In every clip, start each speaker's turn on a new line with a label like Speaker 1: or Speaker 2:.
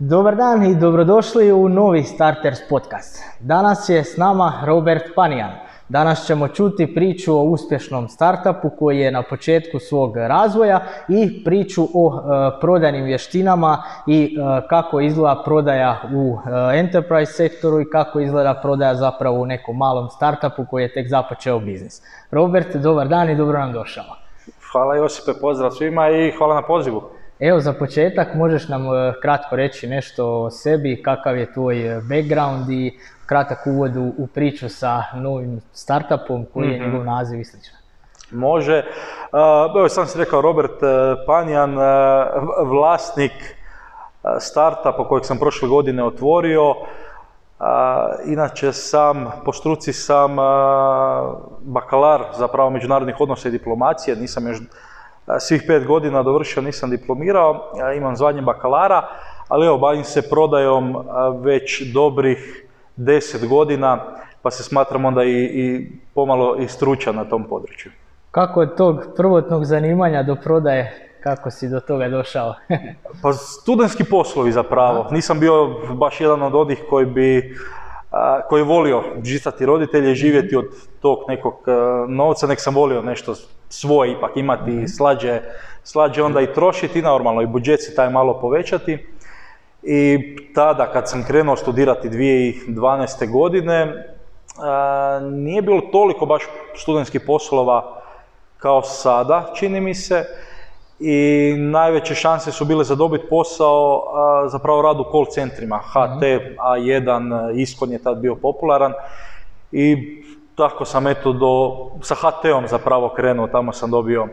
Speaker 1: Dobar dan i dobrodošli u novi Starters podcast. Danas je s nama Robert Panijan. Danas ćemo čuti priču o uspješnom startupu koji je na početku svog razvoja i priču o e, prodajnim vještinama i e, kako izgleda prodaja u e, enterprise sektoru i kako izgleda prodaja zapravo u nekom malom startupu koji je tek započeo biznis. Robert, dobar dan i dobro nam došao.
Speaker 2: Hvala Josipe, pozdrav svima i hvala na pozivu.
Speaker 1: Evo za početak možeš nam e, kratko reći nešto o sebi, kakav je tvoj e, background i kratak uvod u, priču sa novim startupom, koji je
Speaker 2: Mhm.
Speaker 1: njegov naziv i sl.
Speaker 2: Može. Uh, Evo sam si rekao Robert Panjan, vlasnik startupa kojeg sam prošle godine otvorio. Inače sam, po struci sam bakalar zapravo međunarodnih odnosa i diplomacije, nisam još svih pet godina dovršio, nisam diplomirao, imam zvanje bakalara, ali evo, bavim se prodajom već dobrih deset godina, pa se smatram onda i, i pomalo i stručan na tom području.
Speaker 1: Kako od tog prvotnog zanimanja do prodaje, kako si do toga došao?
Speaker 2: Pa studentski poslovi zapravo. Nisam bio baš jedan od onih koji bi koji je volio žicati roditelje i živjeti od tog nekog a, novca, nek sam volio nešto svoje ipak imati i slađe, slađe onda i trošiti, normalno i budžet si taj malo povećati. I tada kad sam krenuo studirati 2012. godine, a, nije bilo toliko baš studentskih poslova kao sada, čini mi se. I najveće šanse su bile za dobiti posao a, zapravo rad u call centrima. HT, A1, Iskon je tad bio popularan. I tako sam eto do, sa HT-om zapravo krenuo, tamo sam dobio e,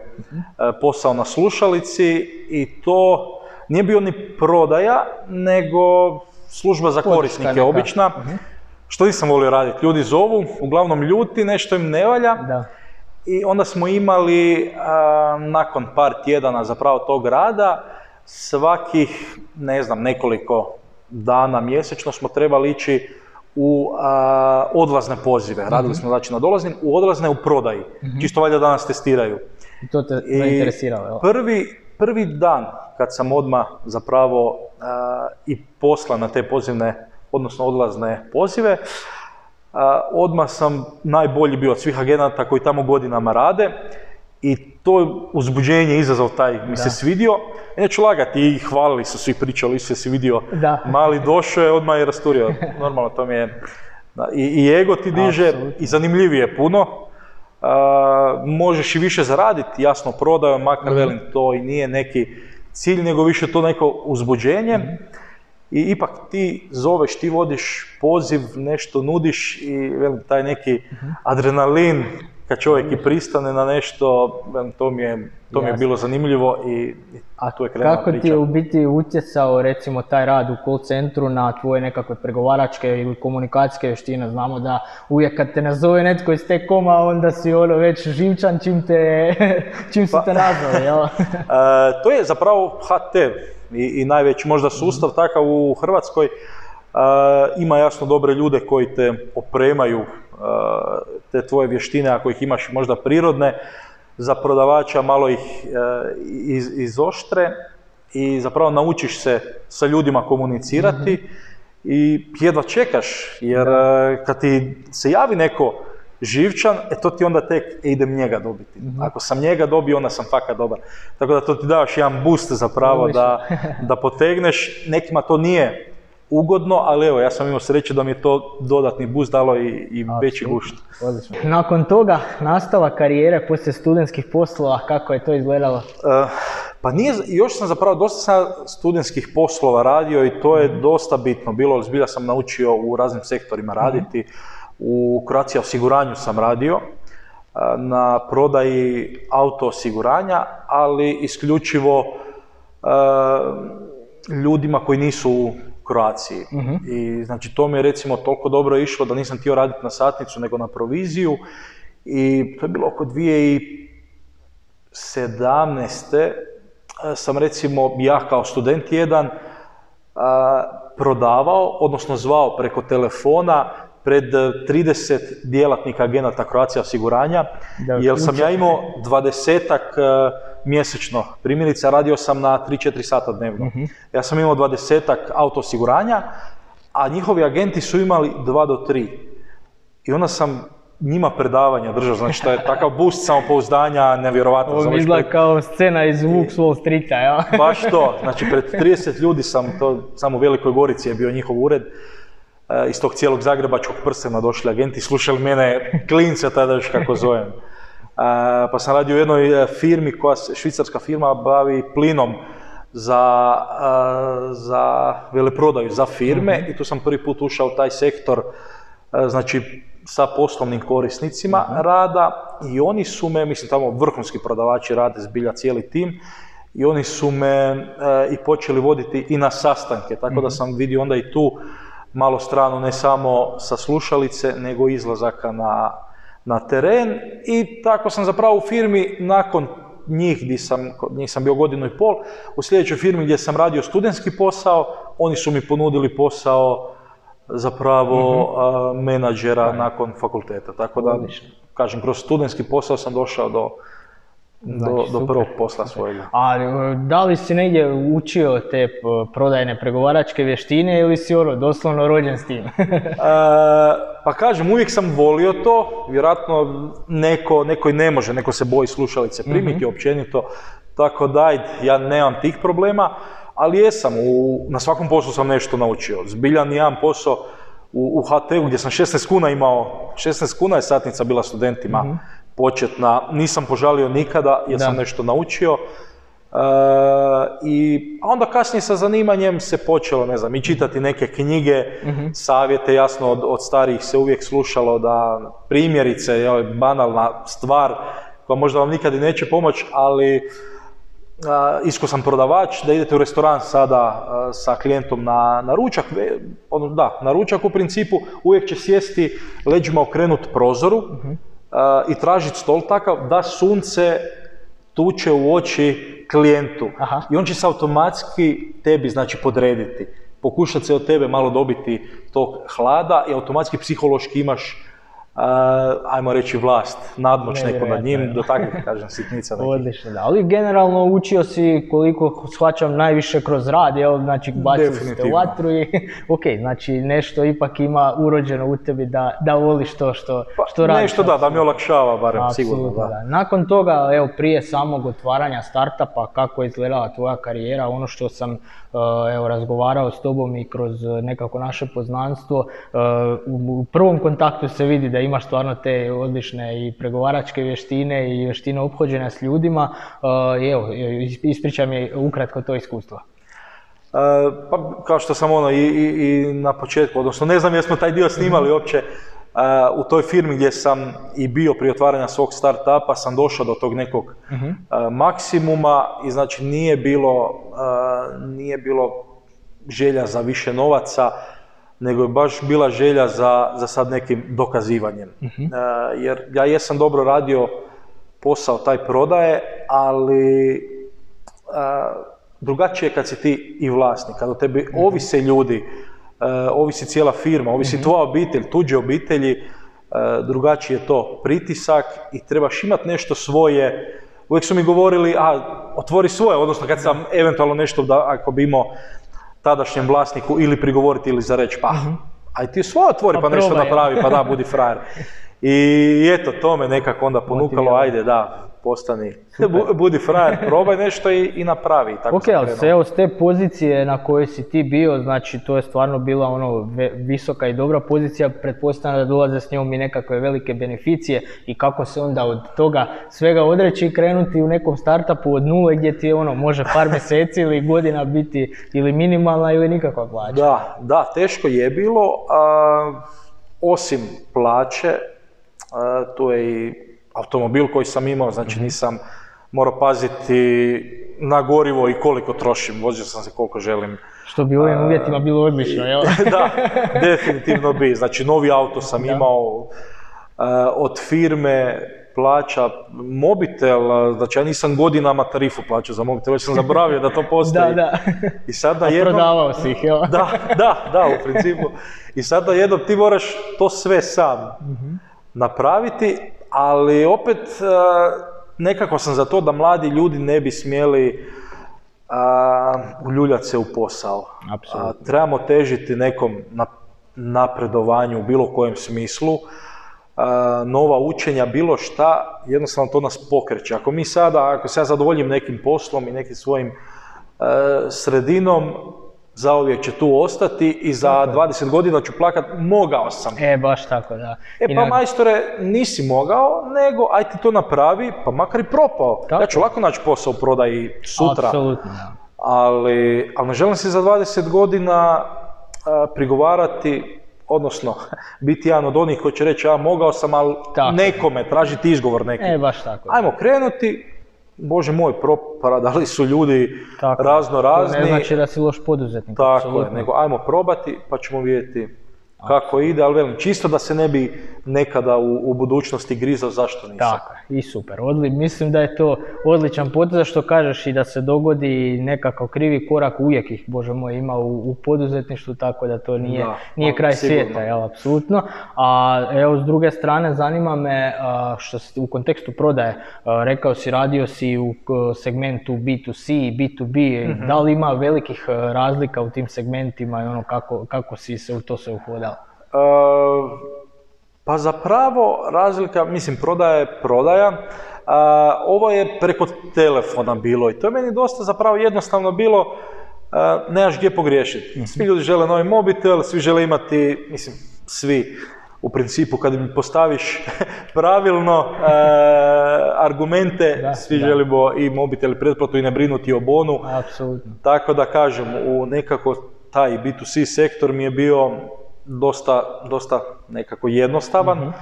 Speaker 2: posao na slušalici i to nije bio ni prodaja, nego služba za korisnike
Speaker 1: neka.
Speaker 2: obična. Što nisam volio raditi. Ljudi zovu, uglavnom ljuti, nešto im ne valja.
Speaker 1: da.
Speaker 2: I onda smo imali, nakon par tjedana zapravo tog rada, svakih, ne znam, nekoliko dana mjesečno smo trebali ići u a, odlazne pozive. Radili smo znači na dolaznim, u odlazne u prodaji. Čisto valjda da nas testiraju.
Speaker 1: I to te zainteresiralo?
Speaker 2: Prvi, prvi dan kad sam odmah zapravo a, i poslan na te pozivne, odnosno odlazne pozive, odmah sam najbolji bio od svih agenata koji tamo godinama rade i to uzbuđenje, izazov taj mi se svidio. I Neću lagati, i hvalili su svi, pričali su se vidio,
Speaker 1: Da.
Speaker 2: mali došao je, odmah je rasturio. Normalno, to mi je... I, I ego ti diže,
Speaker 1: Apsolutno.
Speaker 2: i zanimljivije je puno. A, možeš i više zaraditi, jasno, prodajom, makar
Speaker 1: Mhm.
Speaker 2: velim, to i nije neki cilj, nego više to neko uzbuđenje.
Speaker 1: Mhm.
Speaker 2: I ipak ti zoveš, ti vodiš poziv, nešto nudiš i velim, taj neki adrenalin, kad čovjek i pristane na nešto, velim, to mi je, to mi je bilo zanimljivo i i
Speaker 1: A
Speaker 2: tu je krenula
Speaker 1: kako ti
Speaker 2: priča.
Speaker 1: je u biti utjecao recimo taj rad u call centru na tvoje nekakve pregovaračke ili komunikacijske vještine? Znamo da uvijek kad te nazove netko iz te koma onda si ono već živčan čim te, čim su te nazvali, jel?
Speaker 2: E, to je zapravo HT i, i najveći možda sustav takav u Hrvatskoj. E, ima jasno dobre ljude koji te opremaju e, te tvoje vještine, ako ih imaš možda prirodne, za prodavača malo ih e, iz, izoštre i zapravo naučiš se sa ljudima komunicirati i jedva čekaš, jer e, kad ti se javi neko živčan, e to ti onda tek e, idem njega dobiti. Ako sam njega dobio, onda sam fakat dobar. Tako da to ti daš jedan boost zapravo da, da potegneš. Nekima to nije ugodno, ali evo, ja sam imao sreće da mi je to dodatni boost dalo i, i veći gušt.
Speaker 1: Odlično. Nakon toga nastava karijere poslije studentskih poslova, kako je to izgledalo?
Speaker 2: Uh, pa nije, još sam zapravo dosta sam studentskih poslova radio i to je dosta bitno bilo, zbilja sam naučio u raznim sektorima raditi. U Croatia osiguranju sam radio, uh, na prodaji auto osiguranja, ali isključivo uh, ljudima koji nisu u Croaciji. I znači to mi je recimo toliko dobro išlo da nisam htio raditi na satnicu nego na proviziju i to je bilo oko 2017. e, sam recimo ja kao student jedan a, prodavao, odnosno zvao preko telefona pred e, 30 djelatnika agenata Croatia osiguranja,
Speaker 1: Da,
Speaker 2: jer sam ja imao dvadesetak e, mjesečno. Primjerice, radio sam na 3-4 sata dnevno. Ja sam imao 20 auto osiguranja, a njihovi agenti su imali 2 do 3. I onda sam njima predavanja držao, znači to je takav boost samopouzdanja, nevjerovatno.
Speaker 1: Ovo mi
Speaker 2: ovaj
Speaker 1: izgleda kao scena iz Wolf Wall Streeta, ja.
Speaker 2: Baš to, znači pred 30 ljudi sam, to samo u Velikoj Gorici je bio njihov ured, e, iz tog cijelog zagrebačkog prstena došli agenti, slušali mene, klince tada još kako zovem. Pa sam radio u jednoj e, firmi koja se, švicarska firma bavi plinom za, za veleprodaju, za firme i tu sam prvi put ušao u taj sektor, e, znači sa poslovnim korisnicima rada i oni su me, mislim tamo vrhunski prodavači rade zbilja cijeli tim i oni su me e, i počeli voditi i na sastanke, tako da sam vidio onda i tu malo stranu ne samo sa slušalice, nego izlazaka na, na teren i tako sam zapravo u firmi nakon njih, gdje sam, njih sam bio godinu i pol, u sljedećoj firmi gdje sam radio studentski posao, oni su mi ponudili posao zapravo a, menadžera nakon fakulteta. Tako da,
Speaker 1: Odlično.
Speaker 2: kažem, kroz studentski posao sam došao do, do,
Speaker 1: Znači,
Speaker 2: do prvog posla svojega.
Speaker 1: A e, da li si negdje učio te prodajne pregovaračke vještine ili si ono doslovno rođen s tim?
Speaker 2: E, pa kažem, uvijek sam volio to, vjerojatno neko, neko i ne može, neko se boji slušalice primiti općenito, tako da ja nemam tih problema, ali jesam, u, na svakom poslu sam nešto naučio. Zbiljan jedan posao u, u HT-u gdje sam 16 kuna imao, 16 kuna je satnica bila studentima početna, nisam požalio nikada jer
Speaker 1: Da.
Speaker 2: sam nešto naučio. E, I a onda kasnije sa zanimanjem se počelo, ne znam, i čitati neke knjige, savjete, jasno od, od starijih se uvijek slušalo da primjerice, je banalna stvar koja možda vam nikad i neće pomoći, ali a, isko sam prodavač, da idete u restoran sada a, sa klijentom na, na ručak, ono, da, na ručak u principu uvijek će sjesti leđima okrenut prozoru a, i tražiti stol takav da sunce tuče u oči klijentu.
Speaker 1: Aha.
Speaker 2: I on će se automatski tebi znači podrediti. Pokušati se od tebe malo dobiti tog hlada i automatski psihološki imaš a, ajmo reći vlast, nadmoć neku nad njim,
Speaker 1: Nevjerojatno,
Speaker 2: do takvih, kažem, sitnica nekih.
Speaker 1: Odlično, da. Ali generalno učio si koliko shvaćam najviše kroz rad, jel? Znači bacili ste u vatru i ok, znači nešto ipak ima urođeno u tebi da, da voliš to što,
Speaker 2: Pa,
Speaker 1: što radiš.
Speaker 2: nešto da, da mi olakšava barem, sigurno
Speaker 1: Apsolutno,
Speaker 2: da.
Speaker 1: Nakon toga, evo, prije samog otvaranja startupa, kako je izgledala tvoja karijera, ono što sam uh, evo, razgovarao s tobom i kroz uh, nekako naše poznanstvo, uh, u, prvom kontaktu se vidi da imaš stvarno te odlične i pregovaračke vještine i vještine ophođenja s ljudima. I evo, is- ispričaj mi ukratko to iskustvo.
Speaker 2: Pa kao što sam ono i, i, i na početku, odnosno ne znam jesmo taj dio snimali uopće, e, u toj firmi gdje sam i bio prije otvaranja svog startupa sam došao do tog nekog e, maksimuma i znači nije bilo, nije bilo želja za više novaca, nego je baš bila želja za, za sad nekim dokazivanjem. E, jer ja jesam dobro radio posao taj prodaje, ali drugačije je kad si ti i vlasnik, kad o tebi ovise ljudi, ovisi cijela firma, ovisi tvoja obitelj, tuđe obitelji, e, drugačiji je to pritisak i trebaš imati nešto svoje. Uvijek su mi govorili, a otvori svoje, odnosno kad sam eventualno nešto, da, ako bi imao tadašnjem vlasniku ili prigovoriti ili za reći, pa, aj ti svoje otvori
Speaker 1: Pa
Speaker 2: pa, nešto napravi, pa da, budi frajer. I eto, to me nekako onda ponukalo, ajde, da, postani, bu- budi frajer, probaj nešto i, i napravi. i Tako
Speaker 1: Ok, ali se evo s te pozicije na kojoj si ti bio, znači to je stvarno bila ono visoka i dobra pozicija, pretpostavljam da dolaze s njom i nekakve velike beneficije i kako se onda od toga svega odreći i krenuti u nekom startupu od nule gdje ti ono može par mjeseci ili godina biti ili minimalna ili nikakva plaća.
Speaker 2: Da, da, teško je bilo. a, osim plaće, a, tu je i automobil koji sam imao, znači nisam morao paziti na gorivo i koliko trošim, vozio sam se koliko želim.
Speaker 1: Što bi u ovim uvjetima bilo odlično, jel?
Speaker 2: da, definitivno bi. Znači, novi auto sam imao e, od firme, plaća mobitel, znači ja nisam godinama tarifu plaćao za mobitel, već sam zaboravio da to postoji.
Speaker 1: Da, da.
Speaker 2: I sad na
Speaker 1: A
Speaker 2: jednom...
Speaker 1: prodavao si ih, jel?
Speaker 2: Da, da, da, u principu. I sad na jednom ti moraš to sve sam napraviti, ali opet e, nekako sam za to da mladi ljudi ne bi smjeli a, uljuljati se u posao. A, trebamo težiti nekom na- napredovanju u bilo kojem smislu. A, nova učenja, bilo šta, jednostavno to nas pokreće. Ako mi sada, ako se ja zadovoljim nekim poslom i nekim svojim sredinom, zauvijek će tu ostati i za 20 godina ću plakat, mogao sam.
Speaker 1: E, baš tako, da.
Speaker 2: E pa majstore, nisi mogao, nego aj ti to napravi, pa makar i propao.
Speaker 1: Tako
Speaker 2: Ja ću lako naći posao u prodaji sutra,
Speaker 1: Apsolutno, da.
Speaker 2: ali, ali ne želim si za 20 godina a, prigovarati, odnosno biti jedan od onih koji će reći ja mogao sam, ali
Speaker 1: Tako.
Speaker 2: nekome, tražiti izgovor neki.
Speaker 1: E, baš tako.
Speaker 2: Ajmo krenuti, Bože moj, propadali su ljudi
Speaker 1: Tako.
Speaker 2: razno
Speaker 1: To
Speaker 2: razni.
Speaker 1: ne znači da si loš poduzetnik.
Speaker 2: Tako je, nego ajmo probati pa ćemo vidjeti kako ide, ali velim, čisto da se ne bi nekada u, u budućnosti grizao zašto nisam.
Speaker 1: Tako i super. Odli, mislim da je to odličan potez što kažeš i da se dogodi nekakav krivi korak, uvijek ih, Bože moj, ima u, u poduzetništvu, tako da to nije,
Speaker 2: Da,
Speaker 1: nije
Speaker 2: pa,
Speaker 1: kraj
Speaker 2: sigurno.
Speaker 1: svijeta, jel, apsolutno. A evo, s druge strane, zanima me što si u kontekstu prodaje, rekao si, radio si u segmentu B2C i B2B,
Speaker 2: Mhm.
Speaker 1: da li ima velikih razlika u tim segmentima i ono kako, kako si se u to se uhodao?
Speaker 2: Pa zapravo razlika, mislim prodaja je prodaja, a, ovo je preko telefona bilo i to je meni dosta zapravo jednostavno bilo, a, nemaš gdje pogriješiti. Svi ljudi žele novi mobitel, svi žele imati, mislim, svi, u principu kad im postaviš pravilno e, argumente,
Speaker 1: Da,
Speaker 2: svi
Speaker 1: da.
Speaker 2: želimo i mobitel i pretplatu i ne brinuti o bonu.
Speaker 1: Apsolutno.
Speaker 2: Tako da kažem, u nekako taj B2C sektor mi je bio dosta, dosta nekako jednostavan,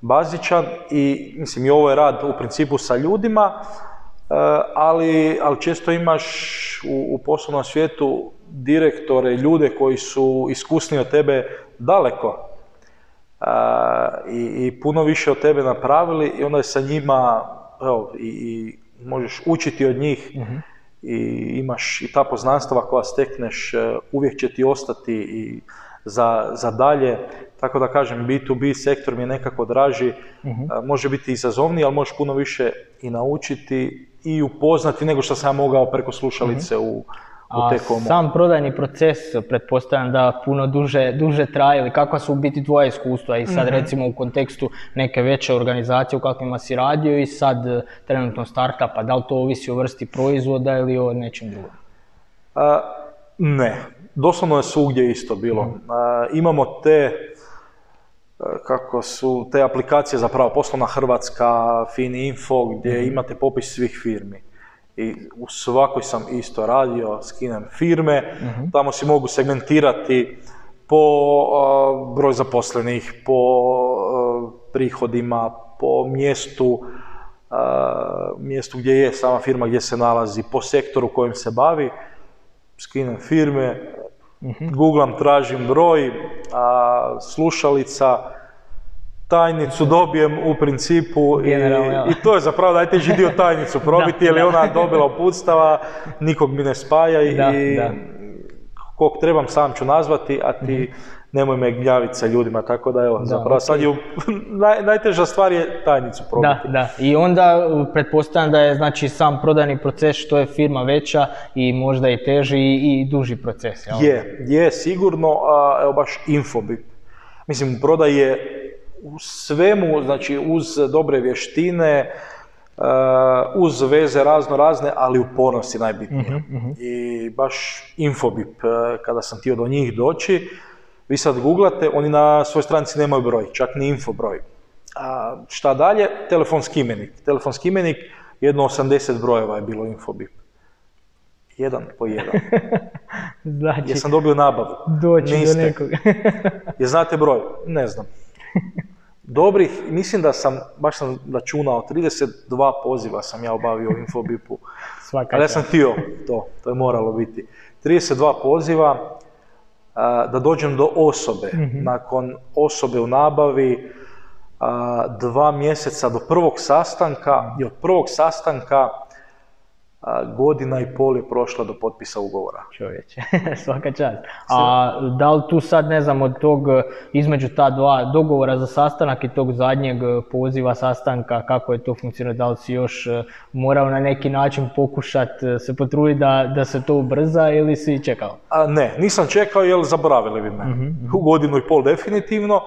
Speaker 2: bazičan i mislim i ovo je rad u principu sa ljudima, e, ali, ali često imaš u, u poslovnom svijetu direktore, ljude koji su iskusni od tebe daleko a, i, i puno više od tebe napravili i onda je sa njima evo, i, i možeš učiti od njih i imaš i ta poznanstva koja stekneš e, uvijek će ti ostati i za, za dalje. Tako da kažem, B2B sektor mi je nekako draži, e, može biti izazovniji, ali možeš puno više i naučiti i upoznati nego što sam ja mogao preko slušalice u, u
Speaker 1: A
Speaker 2: T-Comu.
Speaker 1: sam prodajni proces, pretpostavljam da puno duže, duže traje ili kakva su u biti tvoja iskustva i sad recimo u kontekstu neke veće organizacije u kakvima si radio i sad e, trenutno startupa, da li to ovisi o vrsti proizvoda ili o nečem drugom?
Speaker 2: A, ne, doslovno je svugdje isto bilo. A, imamo te, a, kako su, te aplikacije zapravo poslovna Hrvatska, Fini Info, gdje imate popis svih firmi. I u svakoj sam isto radio, skinem firme, tamo si mogu segmentirati po a, broj zaposlenih, po a, prihodima, po mjestu, a, mjestu gdje je sama firma, gdje se nalazi, po sektoru kojim se bavi, skinem firme, googlam, tražim broj, a, slušalica, tajnicu dobijem u principu i, i to je zapravo najteži dio tajnicu probiti jer je ona dobila uputstava, nikog mi ne spaja i,
Speaker 1: Da, da.
Speaker 2: kog trebam sam ću nazvati, a ti nemoj me gnjaviti sa ljudima, tako da evo, zapravo sad je, u- naj, najteža stvar je tajnicu probiti.
Speaker 1: Da, da. I onda uh, pretpostavljam da je znači sam prodajni proces što je firma veća i možda i teži i, i duži proces. Jel?
Speaker 2: Je, je sigurno, a, evo baš Infobip. Mislim, u prodaji je u svemu, znači uz dobre vještine, a, uz veze razno razne, ali upornost je najbitnija. I baš Infobip, kada sam htio do njih doći, vi sad googlate, oni na svojoj stranici nemaju broj, čak ni info broj. A, šta dalje? Telefonski imenik. Telefonski imenik, jedno 80 brojeva je bilo Infobip. Jedan po jedan.
Speaker 1: Znači,
Speaker 2: Jesam dobio nabavu?
Speaker 1: doći
Speaker 2: Niste.
Speaker 1: do nekog.
Speaker 2: Je znate broj? Ne znam. Dobrih, mislim da sam, baš sam računao, 32 poziva sam ja obavio u Infobipu.
Speaker 1: Svaka
Speaker 2: Ali ja sam htio to, to je moralo biti. 32 poziva da dođem do osobe. Nakon osobe u nabavi, dva mjeseca do prvog sastanka i od prvog sastanka godina i pol je prošla do potpisa ugovora.
Speaker 1: Čovječe, svaka čast. A da li tu sad, ne znam, od tog, između ta dva dogovora za sastanak i tog zadnjeg poziva sastanka, kako je to funkcioniralo, da li si još e, morao na neki način pokušat e, se potruditi da, da se to ubrza ili si čekao?
Speaker 2: A ne, nisam čekao jer zaboravili bi me. U godinu i pol definitivno,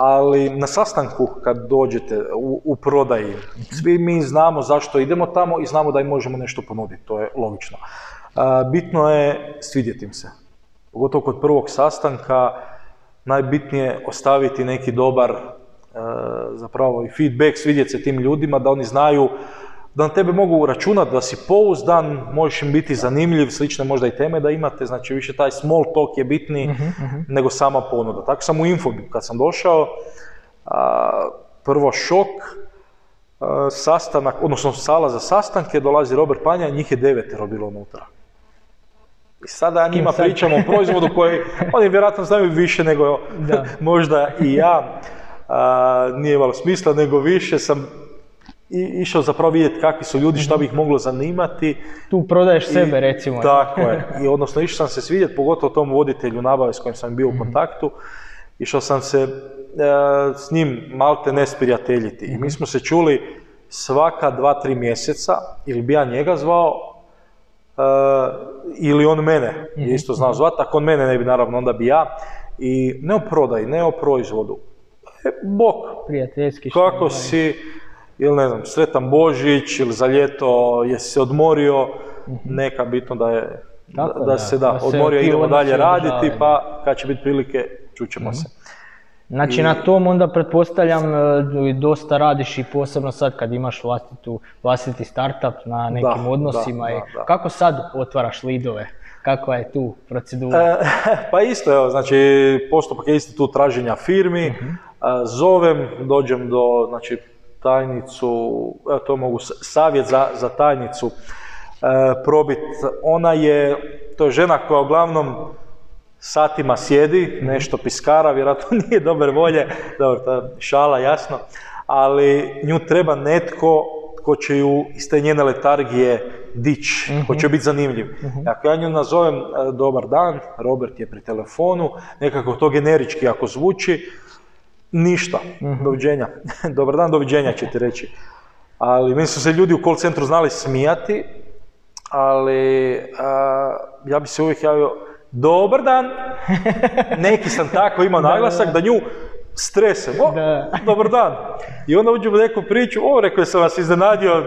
Speaker 2: ali na sastanku kad dođete u, u prodaji, svi mi znamo zašto idemo tamo i znamo da im možemo nešto ponuditi, to je logično. Bitno je svidjeti im se. Pogotovo kod prvog sastanka, najbitnije je ostaviti neki dobar e, zapravo i feedback, svidjeti se tim ljudima, da oni znaju da na tebe mogu računati da si pouzdan, možeš im biti zanimljiv, slične možda i teme da imate, znači više taj small talk je bitniji nego sama ponuda. Tako sam u Infobi kad sam došao, a, prvo šok, a, sastanak, odnosno sala za sastanke, dolazi Robert Panja, njih je devetero bilo unutra. I sada ja njima
Speaker 1: sad?
Speaker 2: pričam o proizvodu koji oni vjerojatno znaju više nego
Speaker 1: Da.
Speaker 2: možda i ja. A, nije imalo smisla, nego više sam i, išao zapravo vidjeti kakvi su ljudi, šta bi ih moglo zanimati.
Speaker 1: Tu prodaješ
Speaker 2: I-
Speaker 1: sebe, recimo.
Speaker 2: Tako je. I odnosno išao sam se svidjeti, pogotovo tom voditelju nabave s kojim sam bio u kontaktu. Išao sam se e, s njim malte ne sprijateljiti. I mi smo se čuli svaka dva, tri mjeseca, ili bi ja njega zvao, e, ili on mene je isto znao zvati, ako on mene ne bi naravno, onda bi ja. I ne o prodaji, ne o proizvodu. E, bok,
Speaker 1: Prijateljski.
Speaker 2: kako si, ili ne znam, sretan Božić, ili za ljeto jesi se odmorio, neka bitno da je, da, se da,
Speaker 1: da
Speaker 2: odmorio,
Speaker 1: ti
Speaker 2: idemo dalje raditi, pa kad će biti prilike, čućemo se.
Speaker 1: Znači
Speaker 2: I-
Speaker 1: na tom onda pretpostavljam e, dosta radiš i posebno sad kad imaš vlastitu, vlastiti startup na nekim
Speaker 2: Da,
Speaker 1: odnosima. i. Kako sad otvaraš lidove? Kakva je tu procedura?
Speaker 2: E, pa isto, evo, znači, postupak je isti tu traženja firmi, e, zovem, dođem do, znači, tajnicu, to mogu, savjet za, za tajnicu e, probit. Ona je, to je žena koja uglavnom satima sjedi, nešto piskara, vjerojatno nije dobre volje, dobro, je šala, jasno, ali nju treba netko ko će ju iz te njene letargije dić, ko će biti zanimljiv. Ako ja nju nazovem e, dobar dan, Robert je pri telefonu, nekako to generički ako zvuči, ništa, doviđenja. dobar dan, doviđenja će ti reći. Ali meni su se ljudi u call centru znali smijati, ali a, ja bi se uvijek javio dobar dan. Neki sam tako imao naglasak da nju strese. O,
Speaker 1: Da.
Speaker 2: dobar dan. I onda uđemo u neku priču, o, rekao sam vas iznenadio,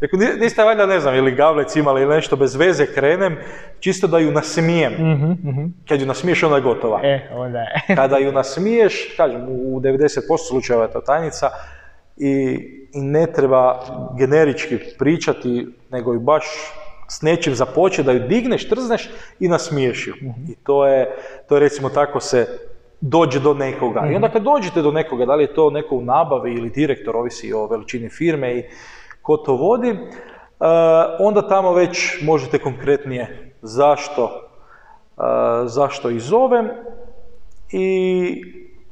Speaker 2: rekao, "Ni- niste valjda, ne znam, ili gavlec imali ili nešto bez veze, krenem, čisto da ju nasmijem.
Speaker 1: Mhm, mhm.
Speaker 2: Kad ju nasmiješ, onda je gotova.
Speaker 1: E, onda je.
Speaker 2: Kada ju nasmiješ, kažem, u 90% slučajeva je to tajnica i, i ne treba generički pričati, nego ju baš s nečim započeti, da ju digneš, trzneš i nasmiješ ju. I to je, to je recimo tako se dođe do nekoga. I onda kad dođete do nekoga, da li je to neko u nabavi ili direktor, ovisi o veličini firme i ko to vodi, e, onda tamo već možete konkretnije zašto, e, zašto i zovem. I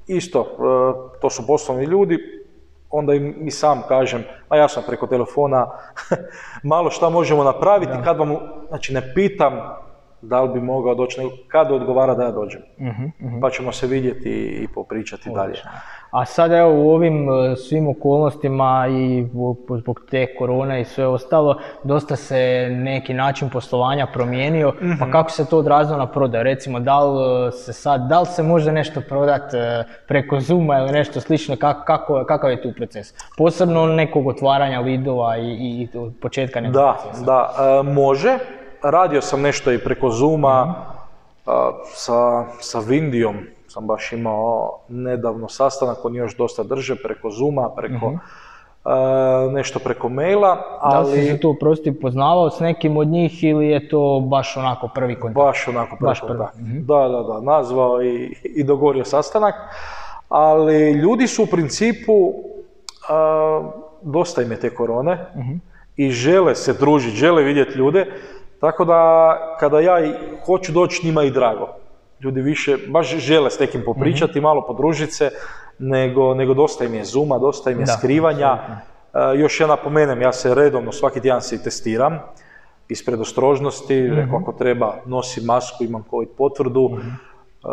Speaker 2: isto, e, to su poslovni ljudi, onda im i sam kažem, a ja sam preko telefona, malo šta možemo napraviti, kad vam, znači ne pitam da li bi mogao doći, nego kad odgovara da ja dođem.
Speaker 1: Mhm,
Speaker 2: Pa ćemo se vidjeti i popričati dalje.
Speaker 1: A sad evo u ovim e, svim okolnostima i zbog te korone i sve ostalo, dosta se neki način poslovanja promijenio, pa kako se to odrazilo na prodaju? Recimo, da li e, se sad, da li se može nešto prodat e, preko Zuma ili nešto slično, kako, kako, kakav je tu proces? Posebno nekog otvaranja lidova i, i, početka nekog
Speaker 2: Da,
Speaker 1: procesa.
Speaker 2: da, e, može. Radio sam nešto i preko Zuma, a, sa, sa Vindijom sam baš imao nedavno sastanak, oni još dosta drže preko Zuma, preko a, nešto preko maila,
Speaker 1: Da li si
Speaker 2: ali
Speaker 1: se tu prosti poznavao s nekim od njih ili je to baš onako prvi kontakt?
Speaker 2: baš onako prvi
Speaker 1: Baš prvi,
Speaker 2: kontakt. Da, da, da, nazvao i, i dogovorio sastanak, ali ljudi su u principu, a, dosta im je te korone i žele se družiti, žele vidjeti ljude, tako da kada ja hoću doći njima i drago. Ljudi više, baš žele s nekim popričati, malo podružiti se, nego, nego dosta im je zuma, dosta im je
Speaker 1: Da,
Speaker 2: skrivanja. E, još ja napomenem, ja se redovno svaki tjedan se i testiram. iz predostrožnosti, rekao ako treba nosi masku, imam covid potvrdu, E,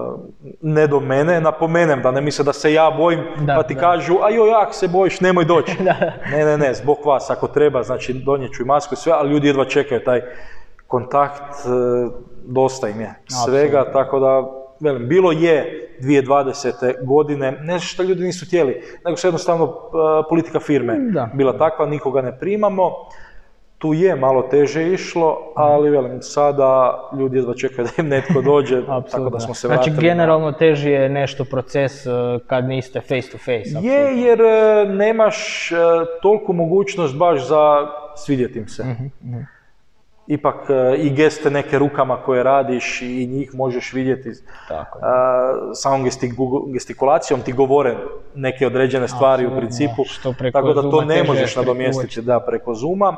Speaker 2: ne do mene, napomenem da ne misle da se ja bojim,
Speaker 1: Da,
Speaker 2: pa ti
Speaker 1: da.
Speaker 2: kažu, a joj, jak se bojiš, nemoj doći.
Speaker 1: Da.
Speaker 2: ne, ne, ne, zbog vas, ako treba, znači donijet ću i masku i sve, ali ljudi jedva čekaju taj kontakt, e, dosta im je svega, tako da, velim, bilo je 2020. godine, ne što ljudi nisu htjeli, nego se jednostavno e, politika firme
Speaker 1: Da.
Speaker 2: bila takva, nikoga ne primamo, tu je malo teže išlo, ali velim, sada ljudi jedva čekaju da im netko dođe, tako da smo se
Speaker 1: Znači,
Speaker 2: vratili. na-
Speaker 1: generalno teži je nešto proces e, kad niste face to face.
Speaker 2: Je, jer nemaš toliku mogućnost baš za svidjeti im se.
Speaker 1: Mhm,
Speaker 2: Ipak e, i geste neke rukama koje radiš i njih možeš vidjeti.
Speaker 1: Tako je.
Speaker 2: E, samom gestikulacijom ti govore neke određene stvari u principu,
Speaker 1: što preko
Speaker 2: tako da to ne možeš nadomjestiti da, preko Zuma.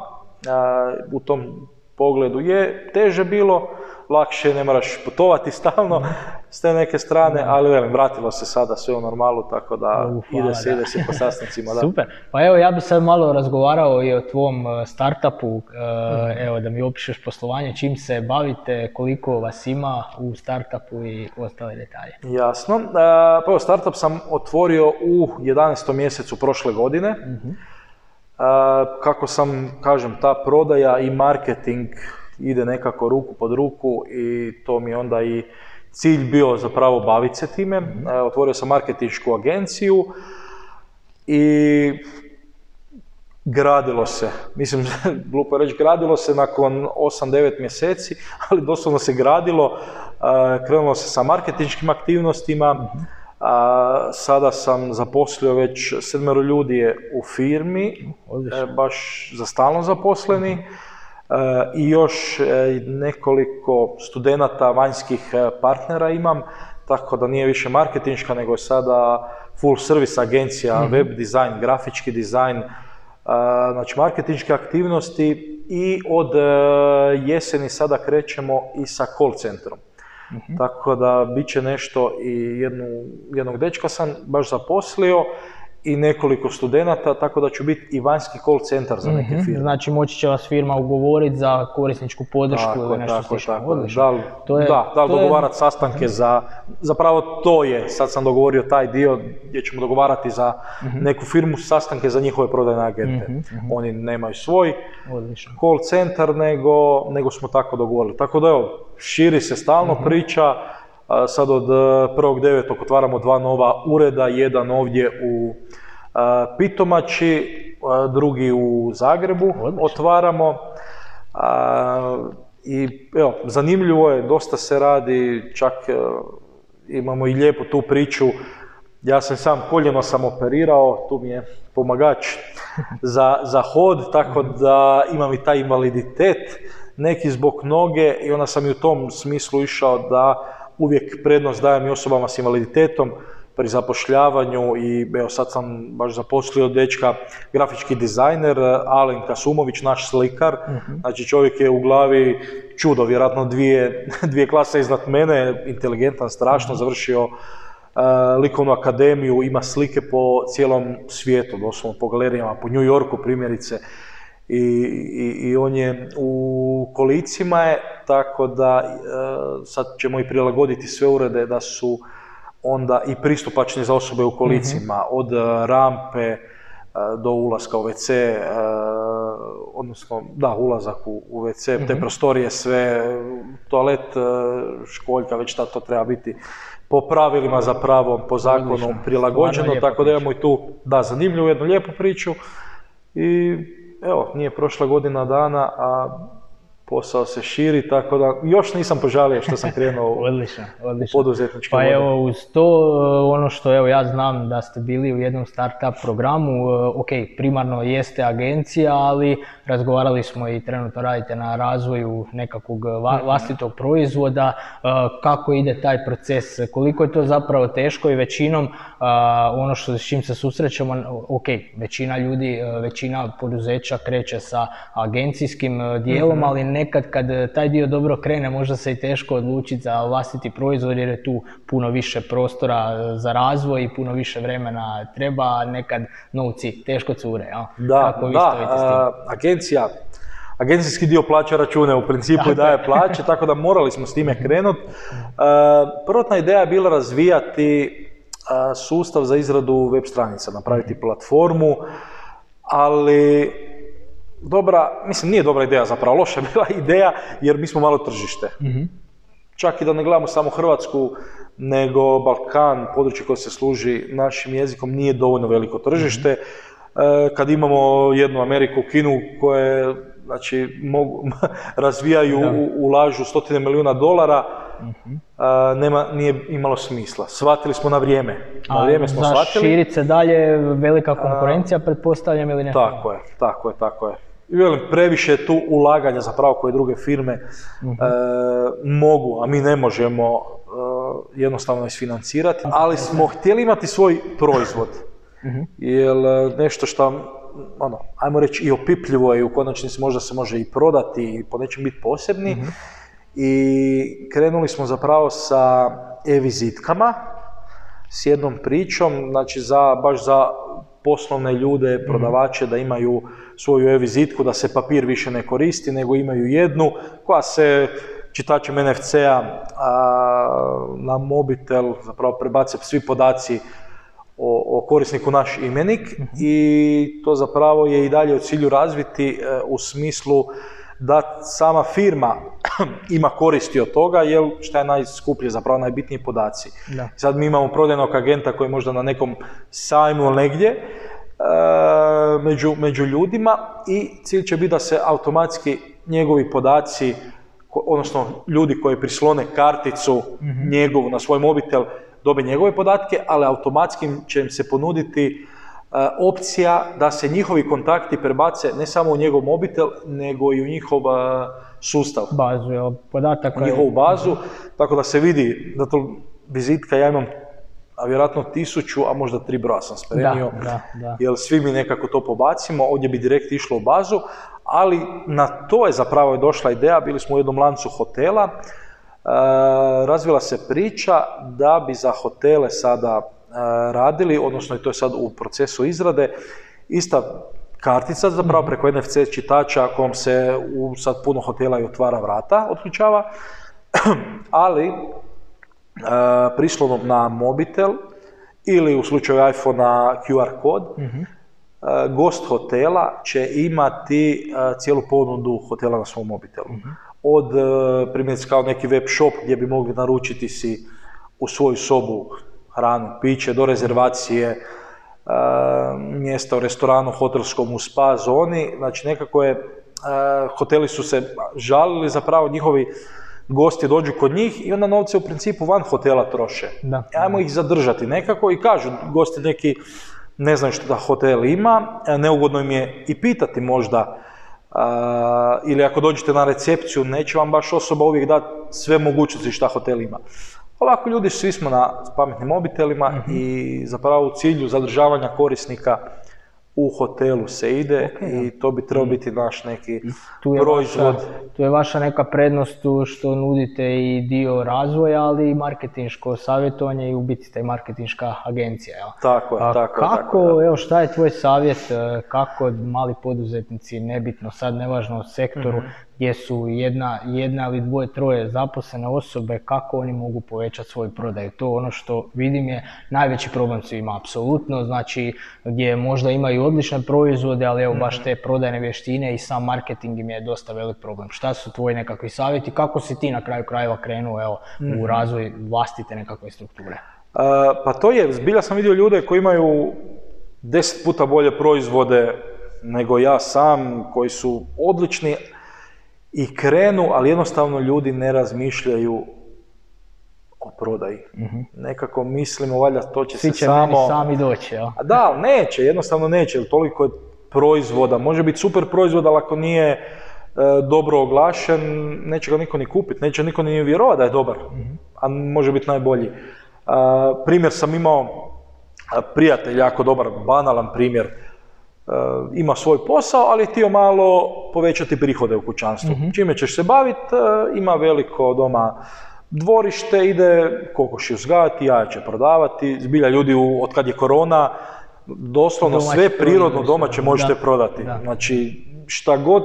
Speaker 2: u tom pogledu je teže bilo, lakše, ne moraš putovati stalno s te neke strane, ali velim, vratilo se sada sve u normalu, tako da
Speaker 1: hvala,
Speaker 2: ide se,
Speaker 1: da.
Speaker 2: ide se po sastancima. Da.
Speaker 1: Super. Pa evo, ja bi sad malo razgovarao i o tvom e, startupu, e,
Speaker 2: Mhm.
Speaker 1: evo da mi opišeš poslovanje, čim se bavite, koliko vas ima u startupu i ostale detalje.
Speaker 2: Jasno. E, Pa evo, startup sam otvorio u 11. mjesecu prošle godine. E, Kako sam, kažem, ta prodaja i marketing ide nekako ruku pod ruku i to mi je onda i cilj bio zapravo baviti se time. E, Otvorio sam marketinšku agenciju i gradilo se. Mislim, glupo je reći, gradilo se nakon 8-9 mjeseci, ali doslovno se gradilo. e, Krenulo se sa marketinškim aktivnostima. a, Sada sam zaposlio već sedmero ljudi je u firmi, e, baš za stalno zaposleni. E, I još e, nekoliko studenata vanjskih e, partnera imam, tako da nije više marketinška, nego je sada full service agencija, web dizajn, grafički dizajn, znači marketinške aktivnosti i od jeseni sada krećemo i sa call centrom. Tako da bit će nešto i jednu, jednog dečka sam baš zaposlio i nekoliko studenata, tako da ću biti i vanjski call centar za neke
Speaker 1: Mhm,
Speaker 2: firme.
Speaker 1: Znači moći će vas firma ugovoriti za korisničku podršku
Speaker 2: Tako
Speaker 1: ili nešto
Speaker 2: tako
Speaker 1: slično.
Speaker 2: tako. Da li,
Speaker 1: To je-
Speaker 2: da, da li
Speaker 1: to je-
Speaker 2: dogovarati sastanke za, zapravo to je, sad sam dogovorio taj dio gdje ćemo dogovarati za
Speaker 1: Mhm.
Speaker 2: neku firmu sastanke za njihove prodajne agente. Oni nemaju svoj
Speaker 1: Odlično.
Speaker 2: call centar, nego, nego smo tako dogovorili. Tako da evo, širi se stalno
Speaker 1: Mhm.
Speaker 2: priča, sad od e, 1.9. otvaramo dva nova ureda, jedan ovdje u a, Pitomači, a, drugi u Zagrebu otvaramo. I evo, zanimljivo je, dosta se radi, čak e, imamo i lijepu tu priču. Ja sam sam koljeno sam operirao, tu mi je pomagač za, za hod, tako da imam i taj invaliditet, neki zbog noge i onda sam i u tom smislu išao da uvijek prednost dajem i osobama s invaliditetom pri zapošljavanju i evo sad sam baš zaposlio dečka, grafički dizajner, Alen Kasumović, naš slikar, znači čovjek je u glavi čudo, vjerojatno dvije, dvije klase iznad mene, inteligentan, strašno, završio e, likovnu akademiju, ima slike po cijelom svijetu, doslovno po galerijama, po New Yorku primjerice. I, i, i on je u kolicima je, tako da e, sad ćemo i prilagoditi sve urede da su onda i pristupačni za osobe u kolicima, od e, rampe e, do ulaska u WC, e, odnosno da, ulazak u, u WC, te prostorije sve, toalet, školjka, već šta to treba biti po pravilima zapravo, po zakonu prilagođeno, tako da imamo i tu, da, zanimljivu jednu lijepu priču i evo, nije prošla godina dana, a posao se širi, tako da još nisam požalio što sam krenuo u
Speaker 1: Odlično, odlično.
Speaker 2: poduzetničke
Speaker 1: Pa
Speaker 2: vode.
Speaker 1: evo, uz to, e, ono što evo ja znam da ste bili u jednom startup programu, e, ok, primarno jeste agencija, ali razgovarali smo i trenutno radite na razvoju nekakvog va-
Speaker 2: Mhm.
Speaker 1: vlastitog proizvoda, kako ide taj proces, koliko je to zapravo teško i većinom ono što s čim se susrećemo, ok, većina ljudi, većina poduzeća kreće sa agencijskim dijelom,
Speaker 2: Mhm.
Speaker 1: ali nekad kad e, taj dio dobro krene, možda se i teško odlučiti za vlastiti proizvod jer je tu puno više prostora e, za razvoj i puno više vremena treba, a nekad novci teško cure. jel?
Speaker 2: Da,
Speaker 1: Kako vi
Speaker 2: da,
Speaker 1: stojite s tim?
Speaker 2: a, agencija, agencijski dio plaća račune u principu i daje plaće, tako da morali smo s time krenuti. Prvotna ideja je bila razvijati sustav za izradu web stranica, napraviti platformu, ali dobra, mislim nije dobra ideja zapravo, loša je bila ideja jer mi smo malo tržište. Mhm. Čak i da ne gledamo samo Hrvatsku, nego Balkan, područje koje se služi našim jezikom, nije dovoljno veliko tržište. E, kad imamo jednu Ameriku, Kinu, koje znači, mogu, razvijaju, ulažu stotine milijuna dolara, mhm. nema, nije imalo smisla. Shvatili smo na vrijeme. Na vrijeme smo
Speaker 1: za širit se dalje velika konkurencija, pretpostavljam ili ne?
Speaker 2: Tako je, tako je, tako je. I velim, previše tu ulaganja zapravo koje druge firme mhm. e, mogu, a mi ne možemo e, jednostavno isfinancirati, ali smo htjeli imati svoj proizvod. Uh-huh. Jer nešto što, ono, ajmo reći i opipljivo je u konačnici možda se može i prodati i po nečem biti posebni. Mhm. I krenuli smo zapravo sa e-vizitkama, s jednom pričom, znači za, baš za poslovne ljude, mhm. prodavače da imaju svoju e-vizitku, da se papir više ne koristi, nego imaju jednu koja se čitačem NFC-a na mobitel zapravo prebace svi podaci o, o korisniku naš imenik mhm. i to zapravo je i dalje u cilju razviti e, u smislu da sama firma ima koristi od toga, jer šta je najskuplje, zapravo najbitniji podaci. Da. Sad mi imamo prodajnog agenta koji je možda na nekom sajmu ili negdje, e, među, među ljudima i cilj će biti da se automatski njegovi podaci, odnosno ljudi koji prislone karticu mm njegovu na svoj mobitel, dobe njegove podatke, ali automatski će im se ponuditi opcija da se njihovi kontakti prebace ne samo u njegov mobitel, nego i u njihov e, sustav.
Speaker 1: Bazu, jel, podataka.
Speaker 2: U njihovu bazu, tako da se vidi da to vizitka, ja imam a vjerojatno tisuću, a možda tri broja sam spremio, da, da, jer svi mi nekako to pobacimo, ovdje bi direkt išlo u bazu, ali na to je zapravo došla ideja, bili smo u jednom lancu hotela, E, razvila se priča da bi za hotele sada radili, odnosno i to je sad u procesu izrade, ista kartica zapravo mhm. preko NFC čitača kojom se u sad puno hotela i otvara vrata, otključava, ali e, prislonom na mobitel ili u slučaju iPhone-a QR kod, mhm. gost hotela će imati cijelu ponudu hotela na svom mobitelu. Mhm od e, primjerice kao neki web shop gdje bi mogli naručiti si u svoju sobu hranu, piće, do rezervacije, e, mjesta u restoranu, hotelskom, u spa zoni. Znači nekako je, e, hoteli su se žalili zapravo njihovi gosti dođu kod njih i onda novce u principu van hotela troše. Da. Ajmo ih zadržati nekako i kažu gosti neki ne znaju što da hotel ima, neugodno im je i pitati možda ili ako dođete na recepciju, neće vam baš osoba uvijek dati sve mogućnosti šta hotel ima. Ovako ljudi svi smo na pametnim mobitelima mhm. i zapravo u cilju zadržavanja korisnika u hotelu se ide i to bi trebao biti naš neki tu je proizvod.
Speaker 1: Vaša, tu je vaša neka prednost što nudite i dio razvoja, ali i marketinško savjetovanje i u biti ste marketinška agencija. Jel?
Speaker 2: Tako je, tako
Speaker 1: kako,
Speaker 2: tako
Speaker 1: evo šta je tvoj savjet, e, kako mali poduzetnici, nebitno sad, nevažno u sektoru, mhm gdje su jedna, jedna ili dvoje, troje zaposlene osobe, kako oni mogu povećati svoj prodaj. To ono što vidim je najveći problem su ima apsolutno, znači gdje možda imaju odlične proizvode, ali evo baš mhm. te prodajne vještine i sam marketing im je dosta velik problem. Šta su tvoji nekakvi savjeti, kako si ti na kraju krajeva krenuo evo, u mhm. razvoj vlastite nekakve strukture?
Speaker 2: pa to je, zbilja sam vidio ljude koji imaju deset puta bolje proizvode nego ja sam, koji su odlični, i krenu, ali jednostavno ljudi ne razmišljaju o prodaji. mm Nekako mislimo, valjda to će
Speaker 1: Svi
Speaker 2: se samo...
Speaker 1: sami doći,
Speaker 2: ja? Da, neće, jednostavno neće, jer toliko je proizvoda, može biti super proizvod, ali ako nije e, dobro oglašen, neće ga niko ni kupiti, neće niko ni vjerovati da je dobar, mm a može biti najbolji. primjer sam imao, prijatelj jako dobar, banalan primjer, E, ima svoj posao, ali htio malo povećati prihode u kućanstvu. mm Čime ćeš se baviti, e, ima veliko doma dvorište, ide kokoši uzgajati, jaja će prodavati, zbilja ljudi u, od kad je korona, doslovno sve prirodno domaće možete prodati. Znači šta god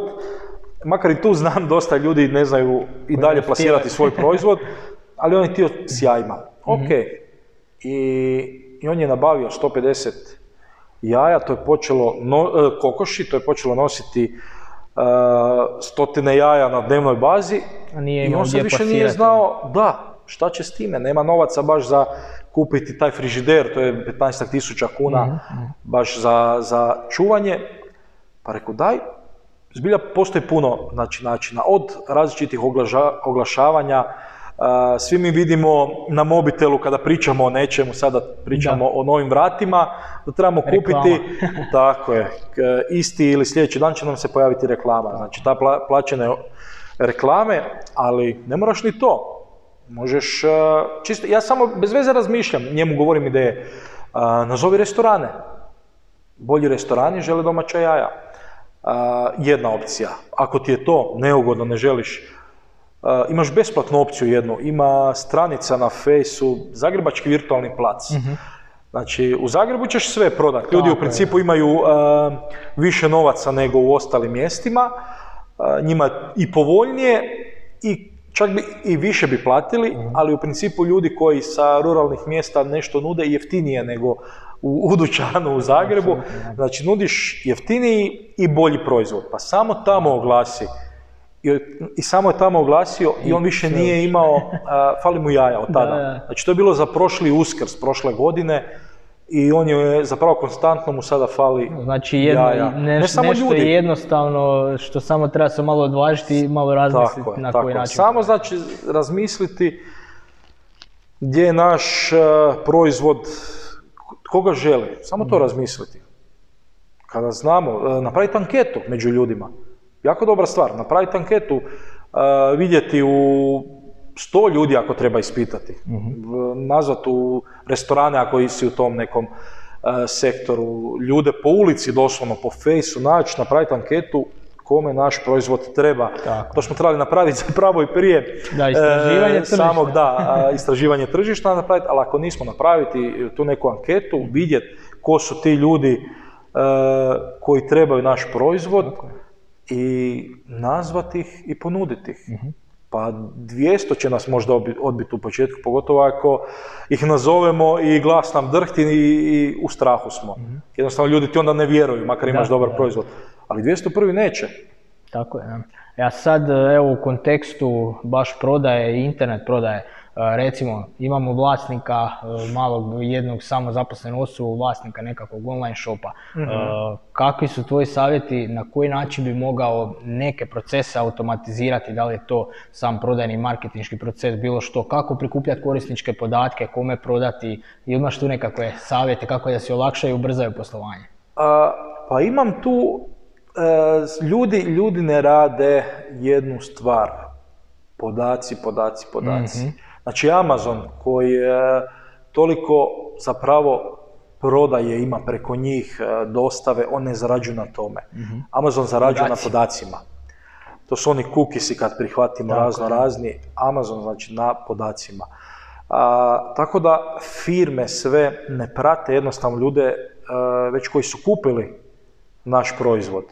Speaker 2: makar i tu znam dosta ljudi ne znaju i dalje plasirati svoj proizvod, ali on je htio s jajima. Ok. I, I on je nabavio 150 jaja, to je počelo, no, e, kokoši, to je počelo nositi e, stotine jaja na dnevnoj bazi
Speaker 1: nije
Speaker 2: i on se više nije znao, da, šta će s time, nema novaca baš za kupiti taj frižider, to je 15 tisuća kuna
Speaker 1: Mhm,
Speaker 2: baš za, za čuvanje, pa rekao daj, zbilja postoji puno znači, načina, od različitih oglaža- oglašavanja, svi mi vidimo na mobitelu kada pričamo o nečemu, sada pričamo o novim vratima, da trebamo kupiti, tako je, isti ili sljedeći dan će nam se pojaviti reklama, znači ta pla, plaćene reklame, ali ne moraš ni to. Možeš, čisto, ja samo bez veze razmišljam, njemu govorim ideje. Nazovi restorane. Bolji restorani žele domaća jaja. Jedna opcija. Ako ti je to neugodno, ne želiš, imaš besplatnu opciju jednu. Ima stranica na fejsu, Zagrebački virtualni plac. Znači, u Zagrebu ćeš sve prodati. Ljudi u
Speaker 1: je.
Speaker 2: principu imaju uh, više novaca nego u ostalim mjestima. Uh, njima i povoljnije i čak bi i više bi platili,
Speaker 1: Mhm.
Speaker 2: ali u principu ljudi koji sa ruralnih mjesta nešto nude jeftinije nego u, u dućanu u Zagrebu. Znači, nudiš jeftiniji i bolji proizvod. Pa samo tamo oglasi. I, samo je tamo oglasio i on više nije imao, fali mu jaja od tada.
Speaker 1: Da, da.
Speaker 2: Znači to je bilo za prošli uskrs, prošle godine i on je zapravo konstantno mu sada fali
Speaker 1: Znači jedno,
Speaker 2: jaja.
Speaker 1: ne,
Speaker 2: ne samo
Speaker 1: nešto
Speaker 2: ljudi.
Speaker 1: jednostavno što samo treba se malo odvažiti i malo razmisliti
Speaker 2: Tako je,
Speaker 1: na
Speaker 2: tako
Speaker 1: koji
Speaker 2: je.
Speaker 1: način.
Speaker 2: Samo znači razmisliti gdje je naš e, proizvod, koga želi. Samo
Speaker 1: Mhm.
Speaker 2: to razmisliti. Kada znamo, e, napraviti anketu među ljudima. Jako dobra stvar, napraviti anketu, e, vidjeti u sto ljudi ako treba ispitati. Nazvat u restorane ako si u tom nekom e, sektoru, ljude po ulici doslovno, po fejsu, naći, napraviti anketu kome naš proizvod treba.
Speaker 1: Tako.
Speaker 2: To smo trebali napraviti zapravo i prije
Speaker 1: Da, istraživanje
Speaker 2: e,
Speaker 1: tržišta.
Speaker 2: samog, da, istraživanje tržišta napraviti, ali ako nismo napraviti tu neku anketu, vidjeti ko su ti ljudi e, koji trebaju naš proizvod i nazvati ih i ponuditi ih.
Speaker 1: Mhm.
Speaker 2: Pa 200 će nas možda odbiti u početku, pogotovo ako ih nazovemo i glas nam drhti i, i u strahu smo. Jednostavno ljudi ti onda ne vjeruju, makar imaš.
Speaker 1: Da,
Speaker 2: dobar
Speaker 1: da.
Speaker 2: proizvod. Ali 201 neće.
Speaker 1: Tako je. Ja sad, evo, u kontekstu baš prodaje i internet prodaje, recimo, imamo vlasnika e, malog jednog samozaposlenog osobu, vlasnika nekakvog online shopa. E, Kakvi su tvoji savjeti, na koji način bi mogao neke procese automatizirati, da li je to sam prodajni marketinški proces, bilo što, kako prikupljati korisničke podatke, kome prodati, imaš tu nekakve savjete kako da se olakšaju i ubrzaju poslovanje?
Speaker 2: A, pa imam tu, e, ljudi, ljudi ne rade jednu stvar, podaci, podaci, podaci. Znači Amazon koji e, toliko zapravo prodaje ima preko njih, e, dostave, on ne zarađuje na tome. Amazon zarađuje
Speaker 1: Podaci.
Speaker 2: na podacima. To su oni cookiesi kad prihvatimo
Speaker 1: Tako
Speaker 2: razno razni, Amazon znači na podacima. A, tako da firme sve ne prate jednostavno ljude e, već koji su kupili naš proizvod.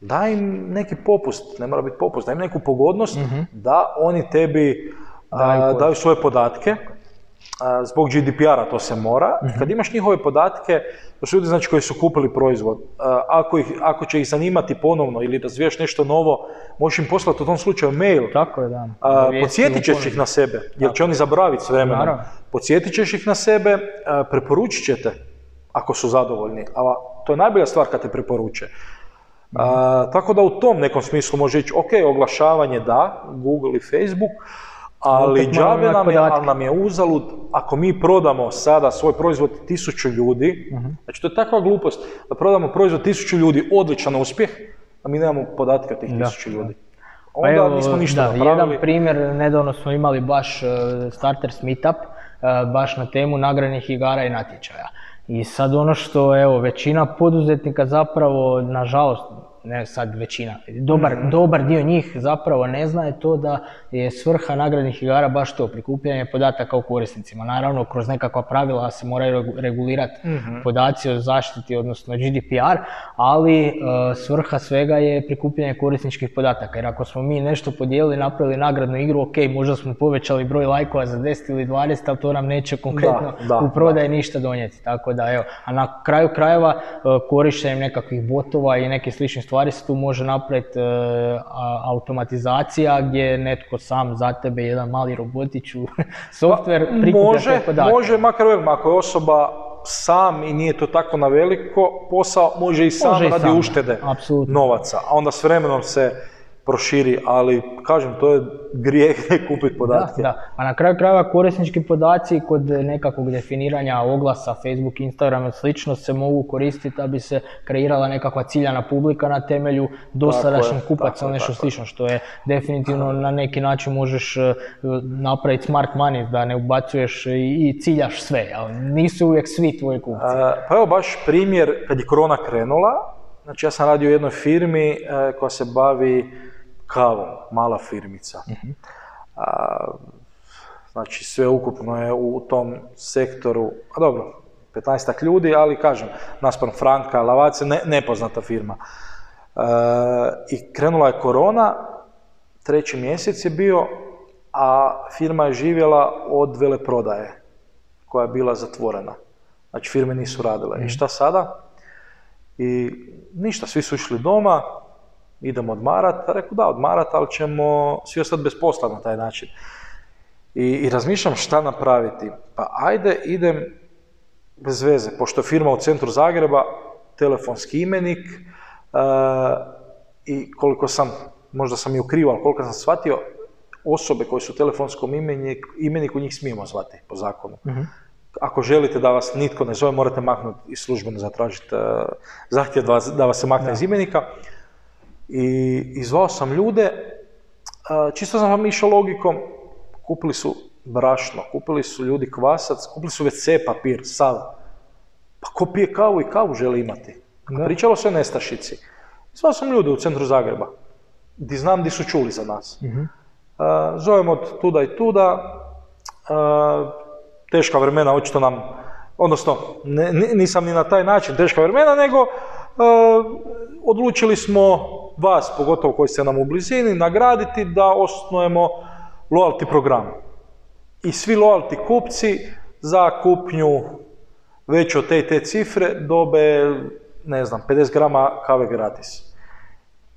Speaker 2: Daj im neki popust, ne mora biti popust, daj im neku pogodnost da oni tebi a,
Speaker 1: Daju
Speaker 2: daju svoje podatke. Zbog GDPR-a to se mora. Kad imaš njihove podatke, to su ljudi znači, koji su kupili proizvod. Ako, ih, ako će ih zanimati ponovno ili razvijaš nešto novo, možeš im poslati u tom slučaju mail.
Speaker 1: Tako je, da.
Speaker 2: Podsjetit ćeš ih na sebe, jer će oni zaboraviti s vremenom. Podsjetit ćeš ih na sebe, preporučit ćete ako su zadovoljni. A to je najbolja stvar kad te preporuče. A, tako da u tom nekom smislu može ići, ok, oglašavanje da, Google i Facebook, ali džabe nam je, ali nam je uzalud, ako mi prodamo sada svoj proizvod tisuću ljudi,
Speaker 1: Mhm.
Speaker 2: znači to je takva glupost, da prodamo proizvod tisuću ljudi, odličan uspjeh, a mi nemamo podatke o tih
Speaker 1: Da.
Speaker 2: tisuću ljudi.
Speaker 1: Pa
Speaker 2: Onda
Speaker 1: evo,
Speaker 2: nismo ništa
Speaker 1: da,
Speaker 2: napravili.
Speaker 1: Jedan primjer, nedavno smo imali baš e, Starters Meetup, e, baš na temu nagradnih igara i natječaja. I sad ono što, evo, većina poduzetnika zapravo, nažalost, ne sad većina, dobar, dobar dio njih zapravo ne zna je to da je svrha nagradnih igara baš to, prikupljanje podataka o korisnicima. Naravno, kroz nekakva pravila se moraju regu- regulirati podaci o zaštiti, odnosno GDPR, ali e, svrha svega je prikupljanje korisničkih podataka. Jer ako smo mi nešto podijelili, napravili nagradnu igru, ok, možda smo povećali broj lajkova za 10 ili 20, ali to nam neće konkretno
Speaker 2: da,
Speaker 1: u prodaji ništa donijeti. Tako da, evo, a na kraju krajeva e, korištenjem nekakvih botova i nekih sličnih stvari se tu može napraviti e, automatizacija gdje netko sam za tebe, jedan mali robotić u softver prikuplja
Speaker 2: može,
Speaker 1: podatke.
Speaker 2: može, makar velim, ako je osoba sam i nije to tako na veliko posao, može i sam
Speaker 1: Može i
Speaker 2: radi
Speaker 1: sam,
Speaker 2: uštede
Speaker 1: apsolutno.
Speaker 2: novaca, a onda s vremenom se proširi, ali kažem, to je grijeh kupiti
Speaker 1: Da,
Speaker 2: podatke.
Speaker 1: da. A na kraju krajeva korisnički podaci kod nekakvog definiranja oglasa, Facebook, Instagram i slično se mogu koristiti da bi se kreirala nekakva ciljana publika na temelju dosadašnjih kupaca ili nešto
Speaker 2: tako
Speaker 1: slično, što je definitivno na neki način možeš e, napraviti smart money, da ne ubacuješ i ciljaš sve, jel? nisu uvijek svi tvoji kupci.
Speaker 2: E, Pa evo baš primjer kad je korona krenula, znači ja sam radio u jednoj firmi e, koja se bavi kavom, mala firmica. A, znači sve ukupno je u tom sektoru, a dobro, 15 ljudi, ali kažem, naspram Franka, Lavace, ne, nepoznata firma. E, I krenula je korona, treći mjesec je bio, a firma je živjela od veleprodaje koja je bila zatvorena. Znači firme nisu radile. I šta sada? I ništa, svi su išli doma, idemo odmarat. Rekao da, odmarat, ali ćemo svi ostati bez posla na taj način. I, I razmišljam šta napraviti. Pa ajde, idem bez veze, pošto je firma u centru Zagreba, telefonski imenik e, i koliko sam, možda sam i u krivu, ali koliko sam shvatio, osobe koje su u telefonskom imeniku, imeniku njih smijemo zvati po zakonu. Ako želite da vas nitko ne zove, morate maknuti i službeno zatražiti e, zahtjev da vas, da vas se makne iz imenika. I, i zvao sam ljude, e, čisto sam vam išao logikom, kupili su brašno, kupili su ljudi kvasac, kupili su WC papir, sav. Pa ko pije kavu i kavu želi imati?
Speaker 1: Da.
Speaker 2: Pričalo se o nestašici. Zvao sam ljude u centru Zagreba, di znam di su čuli za nas.
Speaker 1: Mhm.
Speaker 2: Uh, zovemo od tuda i tuda, uh, teška vremena očito nam, odnosno ne- ni- nisam ni na taj način teška vremena, nego uh, odlučili smo vas, pogotovo koji ste nam u blizini, nagraditi da osnujemo loyalty program. I svi loyalty kupci za kupnju veće od te i te cifre dobe, ne znam, 50 grama kave gratis.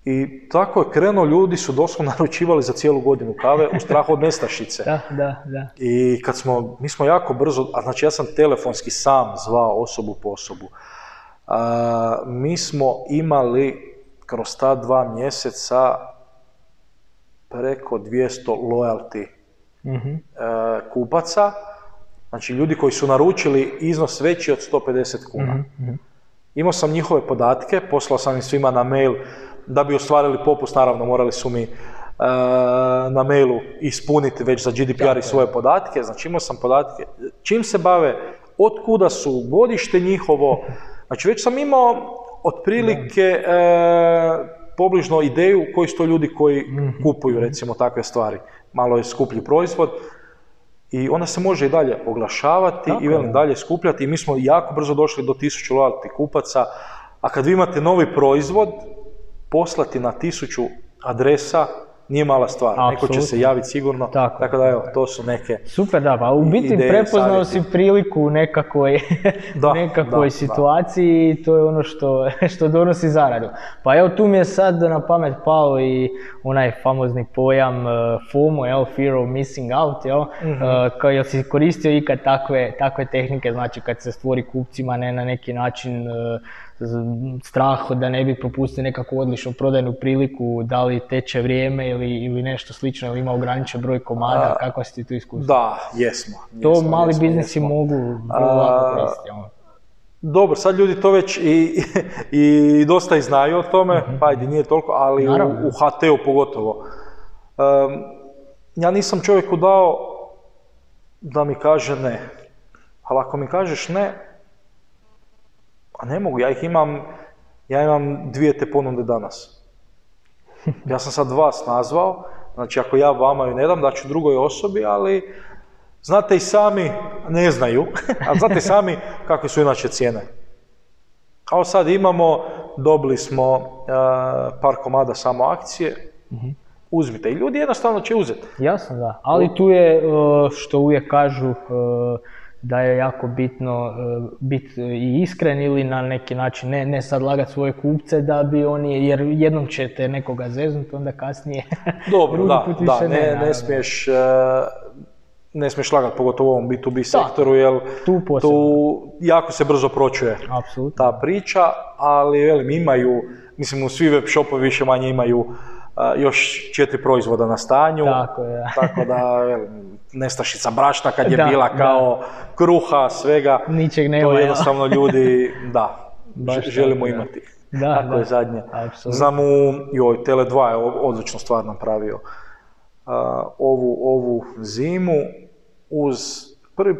Speaker 2: I tako je krenuo, ljudi su doslovno naručivali za cijelu godinu kave u strahu od nestašice.
Speaker 1: Da, da, da.
Speaker 2: I kad smo, mi smo jako brzo, a znači ja sam telefonski sam zvao osobu po osobu. A, mi smo imali kroz ta dva mjeseca preko 200 loyalty
Speaker 1: Mhm.
Speaker 2: e, kupaca, znači ljudi koji su naručili iznos veći od 150 kuna.
Speaker 1: Mhm,
Speaker 2: Imao sam njihove podatke, poslao sam im svima na mail, da bi ostvarili popust, naravno morali su mi e, na mailu ispuniti već za GDPR i svoje podatke, znači imao sam podatke, čim se bave, od kuda su, godište njihovo, znači već sam imao otprilike e, pobližno ideju koji su to ljudi koji kupuju recimo takve stvari. Malo je skuplji proizvod i onda se može i dalje oglašavati
Speaker 1: Tako
Speaker 2: i velim dalje skupljati. I mi smo jako brzo došli do 1000 loyalty kupaca, a kad vi imate novi proizvod, poslati na 1000 adresa nije mala stvar. Neko će se javiti sigurno.
Speaker 1: Tako.
Speaker 2: Tako da evo, to su neke
Speaker 1: Super, da, pa u biti
Speaker 2: Ideje,
Speaker 1: prepoznao
Speaker 2: savjeti.
Speaker 1: si priliku u nekakvoj,
Speaker 2: Da,
Speaker 1: nekakvoj
Speaker 2: da,
Speaker 1: situaciji i to je ono što, što donosi zaradu. Pa evo tu mi je sad na pamet pao i onaj famozni pojam uh, FOMO, jel, Fear of Missing Out, jel. Uh, kao jel si koristio ikad takve, takve tehnike, znači kad se stvori kupcima ne na neki način uh, z- strah da ne bi propustili nekakvu odličnu prodajnu priliku, da li teče vrijeme ili, ili nešto slično, ili ima ograničen broj komada, kako si ti tu iskustvo?
Speaker 2: Da, jesmo.
Speaker 1: To
Speaker 2: jesmo,
Speaker 1: mali
Speaker 2: jesmo,
Speaker 1: biznisi
Speaker 2: jesmo.
Speaker 1: mogu vrlo lako
Speaker 2: A,
Speaker 1: koristiti. ono.
Speaker 2: Dobro, sad ljudi to već i, i dosta i znaju o tome, pa ajde, nije toliko, ali u,
Speaker 1: Naravno.
Speaker 2: u HT-u pogotovo. Em, ja nisam čovjeku dao da mi kaže ne. Ali ako mi kažeš ne, a ne mogu, ja ih imam Ja imam dvije te ponude danas. Ja sam sad vas nazvao, znači ako ja vama ju ne dam, daću drugoj osobi, ali znate i sami, ne znaju, ali znate i sami kakve su inače cijene. Kao sad imamo, dobili smo uh, par komada samo akcije, uzmite. I ljudi jednostavno će uzeti.
Speaker 1: Jasno, da. Ali tu je, uh, što uvijek kažu, uh, da je jako bitno uh, biti i iskren ili na neki način ne, ne sad lagat svoje kupce da bi oni, jer jednom ćete nekoga zeznuti, onda kasnije
Speaker 2: Dobro, da,
Speaker 1: put
Speaker 2: da, ne, ne,
Speaker 1: naravno.
Speaker 2: smiješ, uh, ne smiješ lagat, pogotovo u ovom B2B sektoru, jer
Speaker 1: tu posebno.
Speaker 2: tu jako se brzo pročuje
Speaker 1: Apsolutno.
Speaker 2: ta priča, ali velim, imaju, mislim, svi web shopovi više manje imaju još četiri proizvoda na stanju,
Speaker 1: Tako je, da.
Speaker 2: tako da, velim, nestašica brašna kad je
Speaker 1: Da,
Speaker 2: bila
Speaker 1: da.
Speaker 2: kao kruha, svega,
Speaker 1: Ničeg nema,
Speaker 2: to jednostavno ljudi, da,
Speaker 1: Baš
Speaker 2: želimo
Speaker 1: tako, da.
Speaker 2: imati.
Speaker 1: Da,
Speaker 2: tako
Speaker 1: da.
Speaker 2: je zadnje.
Speaker 1: Apsolutno.
Speaker 2: Znam u, joj, Tele2 je o- odličnu stvar napravio. A, ovu, ovu zimu uz, prvi,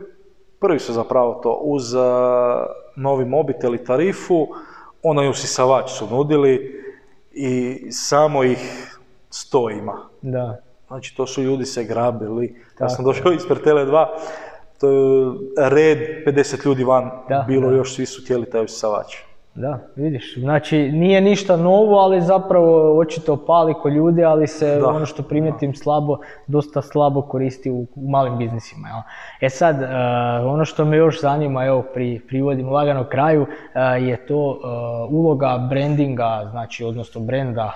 Speaker 2: prvi su zapravo to, uz a, novi mobitel i tarifu, onaj usisavač su nudili i samo ih sto ima.
Speaker 1: Da.
Speaker 2: Znači to su ljudi se grabili. Ja sam došao ispred Tele2, to je red 50 ljudi van
Speaker 1: Da,
Speaker 2: bilo
Speaker 1: da.
Speaker 2: još svi su htjeli taj usisavač.
Speaker 1: Da, vidiš, znači nije ništa novo, ali zapravo očito pali ko ljudi, ali se
Speaker 2: Da.
Speaker 1: ono što primijetim slabo, dosta slabo koristi u, u malim biznisima. Jel? E sad, e, ono što me još zanima, evo pri, privodim lagano kraju, e, je to e, uloga brandinga, znači odnosno brenda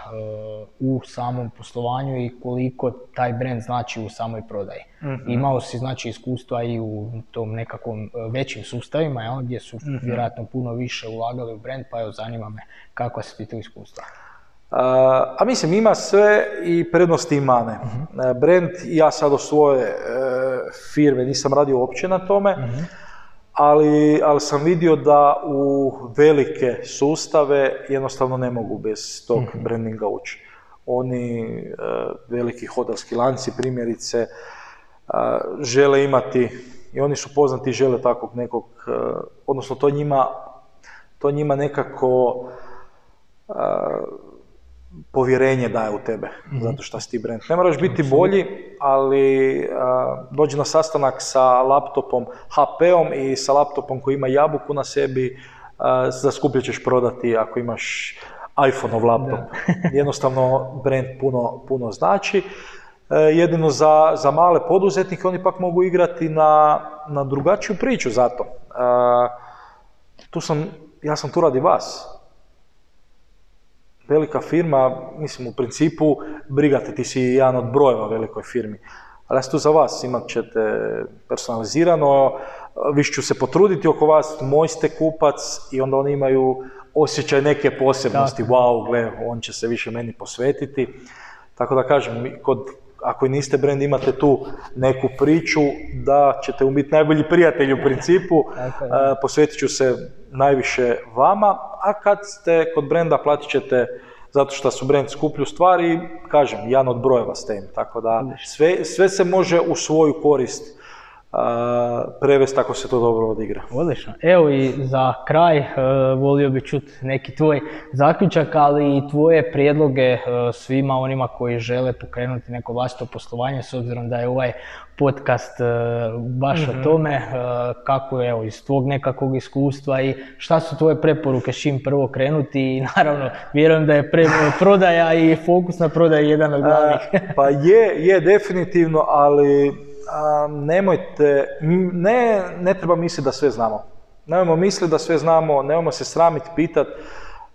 Speaker 1: u samom poslovanju i koliko taj brand znači u samoj prodaji. Imao si znači iskustva i u tom nekakvom e, većim sustavima, jel, gdje su vjerojatno puno više ulagali u brand, pa evo zanima me kakva su ti to iskustva.
Speaker 2: A, a mislim, ima sve i prednosti i mane. E, Brand, ja sad o svoje e, firme nisam radio uopće na tome, ali, ali sam vidio da u velike sustave jednostavno ne mogu bez tog brandinga ući. Oni, e, veliki hotelski lanci primjerice, žele imati, i oni su poznati i žele takvog nekog, e, odnosno to njima, to njima nekako a, povjerenje daje u tebe, zato što si ti brand. Ne moraš biti bolji, ali a, dođi na sastanak sa laptopom HP-om i sa laptopom koji ima jabuku na sebi, a, za skuplje ćeš prodati ako imaš iPhone-ov laptop. Jednostavno, brand puno, puno znači. E, jedino za, za male poduzetnike oni pak mogu igrati na, na drugačiju priču zato. A, tu sam, ja sam tu radi vas velika firma, mislim u principu brigate, ti si jedan od brojeva velikoj firmi. Ali ja sam tu za vas, imat ćete personalizirano, više ću se potruditi oko vas, moj ste kupac i onda oni imaju osjećaj neke posebnosti, wow, gle, on će se više meni posvetiti. Tako da kažem, kod, ako i niste brand, imate tu neku priču da ćete biti najbolji prijatelji u principu, a, posvetit ću se najviše vama, a kad ste kod brenda platit ćete zato što su brand skuplju stvari, kažem, jedan od brojeva ste im, tako da sve, sve se može u svoju korist prevesti ako se to dobro odigra.
Speaker 1: Odlično. Evo i za kraj e, volio bi čuti neki tvoj zaključak, ali i tvoje prijedloge e, svima onima koji žele pokrenuti neko vlastito poslovanje, s obzirom da je ovaj podcast e, baš o tome, e, kako je evo, iz tvog nekakvog iskustva i šta su tvoje preporuke s čim prvo krenuti i naravno vjerujem da je pre, prodaja i fokus na prodaji jedan od glavnih.
Speaker 2: Pa je, je definitivno, ali a, nemojte, ne, ne treba misliti da sve znamo. Nemojmo misliti da sve znamo, nemojmo se sramiti, pitat.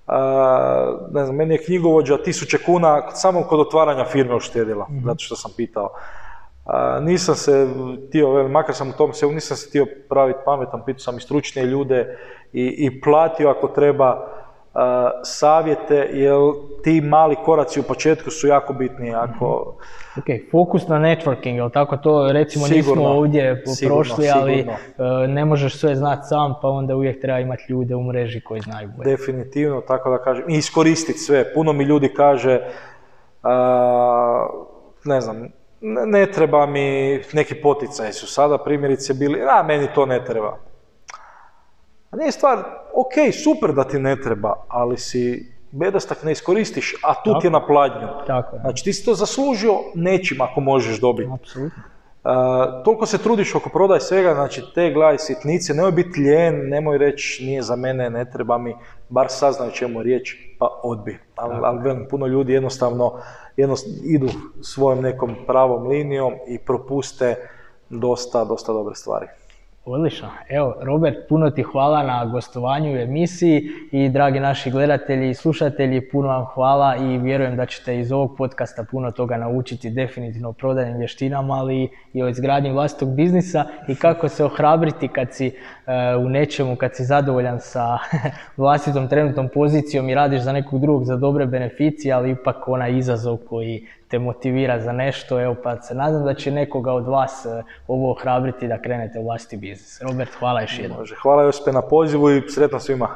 Speaker 2: A, ne znam, meni je knjigovođa tisuće kuna samo kod otvaranja firme uštedila, zato što sam pitao. A, nisam se htio, makar sam u tom se, nisam se htio praviti pametan, pitao sam i stručnije ljude i, i platio ako treba savjete, jer ti mali koraci u početku su jako bitni. Ako,
Speaker 1: Ok, fokus na networking, jel tako to recimo
Speaker 2: Sigurno,
Speaker 1: nismo ovdje
Speaker 2: sigurno,
Speaker 1: prošli, ali
Speaker 2: sigurno.
Speaker 1: e, ne možeš sve znati sam, pa onda uvijek treba imati ljude u mreži koji znaju bolje.
Speaker 2: Definitivno, tako da kažem, i iskoristiti sve. Puno mi ljudi kaže, ne znam, ne, ne treba mi neki poticaj su sada primjerice bili, a meni to ne treba. A nije stvar, ok, super da ti ne treba, ali si bedastak ne iskoristiš, a tu ti je na pladnju.
Speaker 1: Tako je.
Speaker 2: Znači ti si to zaslužio nečim ako možeš dobiti.
Speaker 1: Apsolutno.
Speaker 2: Uh, toliko se trudiš oko prodaje svega, znači te gledaj sitnice, nemoj biti lijen, nemoj reći nije za mene, ne treba mi, bar saznaju čemu je riječ, pa odbi. Ali al, velim, puno ljudi jednostavno jednost, idu svojom nekom pravom linijom i propuste dosta, dosta dobre stvari.
Speaker 1: Odlično. Evo, Robert, puno ti hvala na gostovanju u emisiji i dragi naši gledatelji i slušatelji, puno vam hvala i vjerujem da ćete iz ovog podcasta puno toga naučiti definitivno o prodajnim vještinama, ali i o izgradnji vlastitog biznisa i kako se ohrabriti kad si e, u nečemu, kad si zadovoljan sa vlastitom trenutnom pozicijom i radiš za nekog drugog za dobre beneficije, ali ipak onaj izazov koji te motivira za nešto, evo pa se nadam da će nekoga od vas e, ovo ohrabriti da krenete u vlastiti biznis. Robert, hvala još jednom.
Speaker 2: Hvala Josipe na pozivu i sretno svima.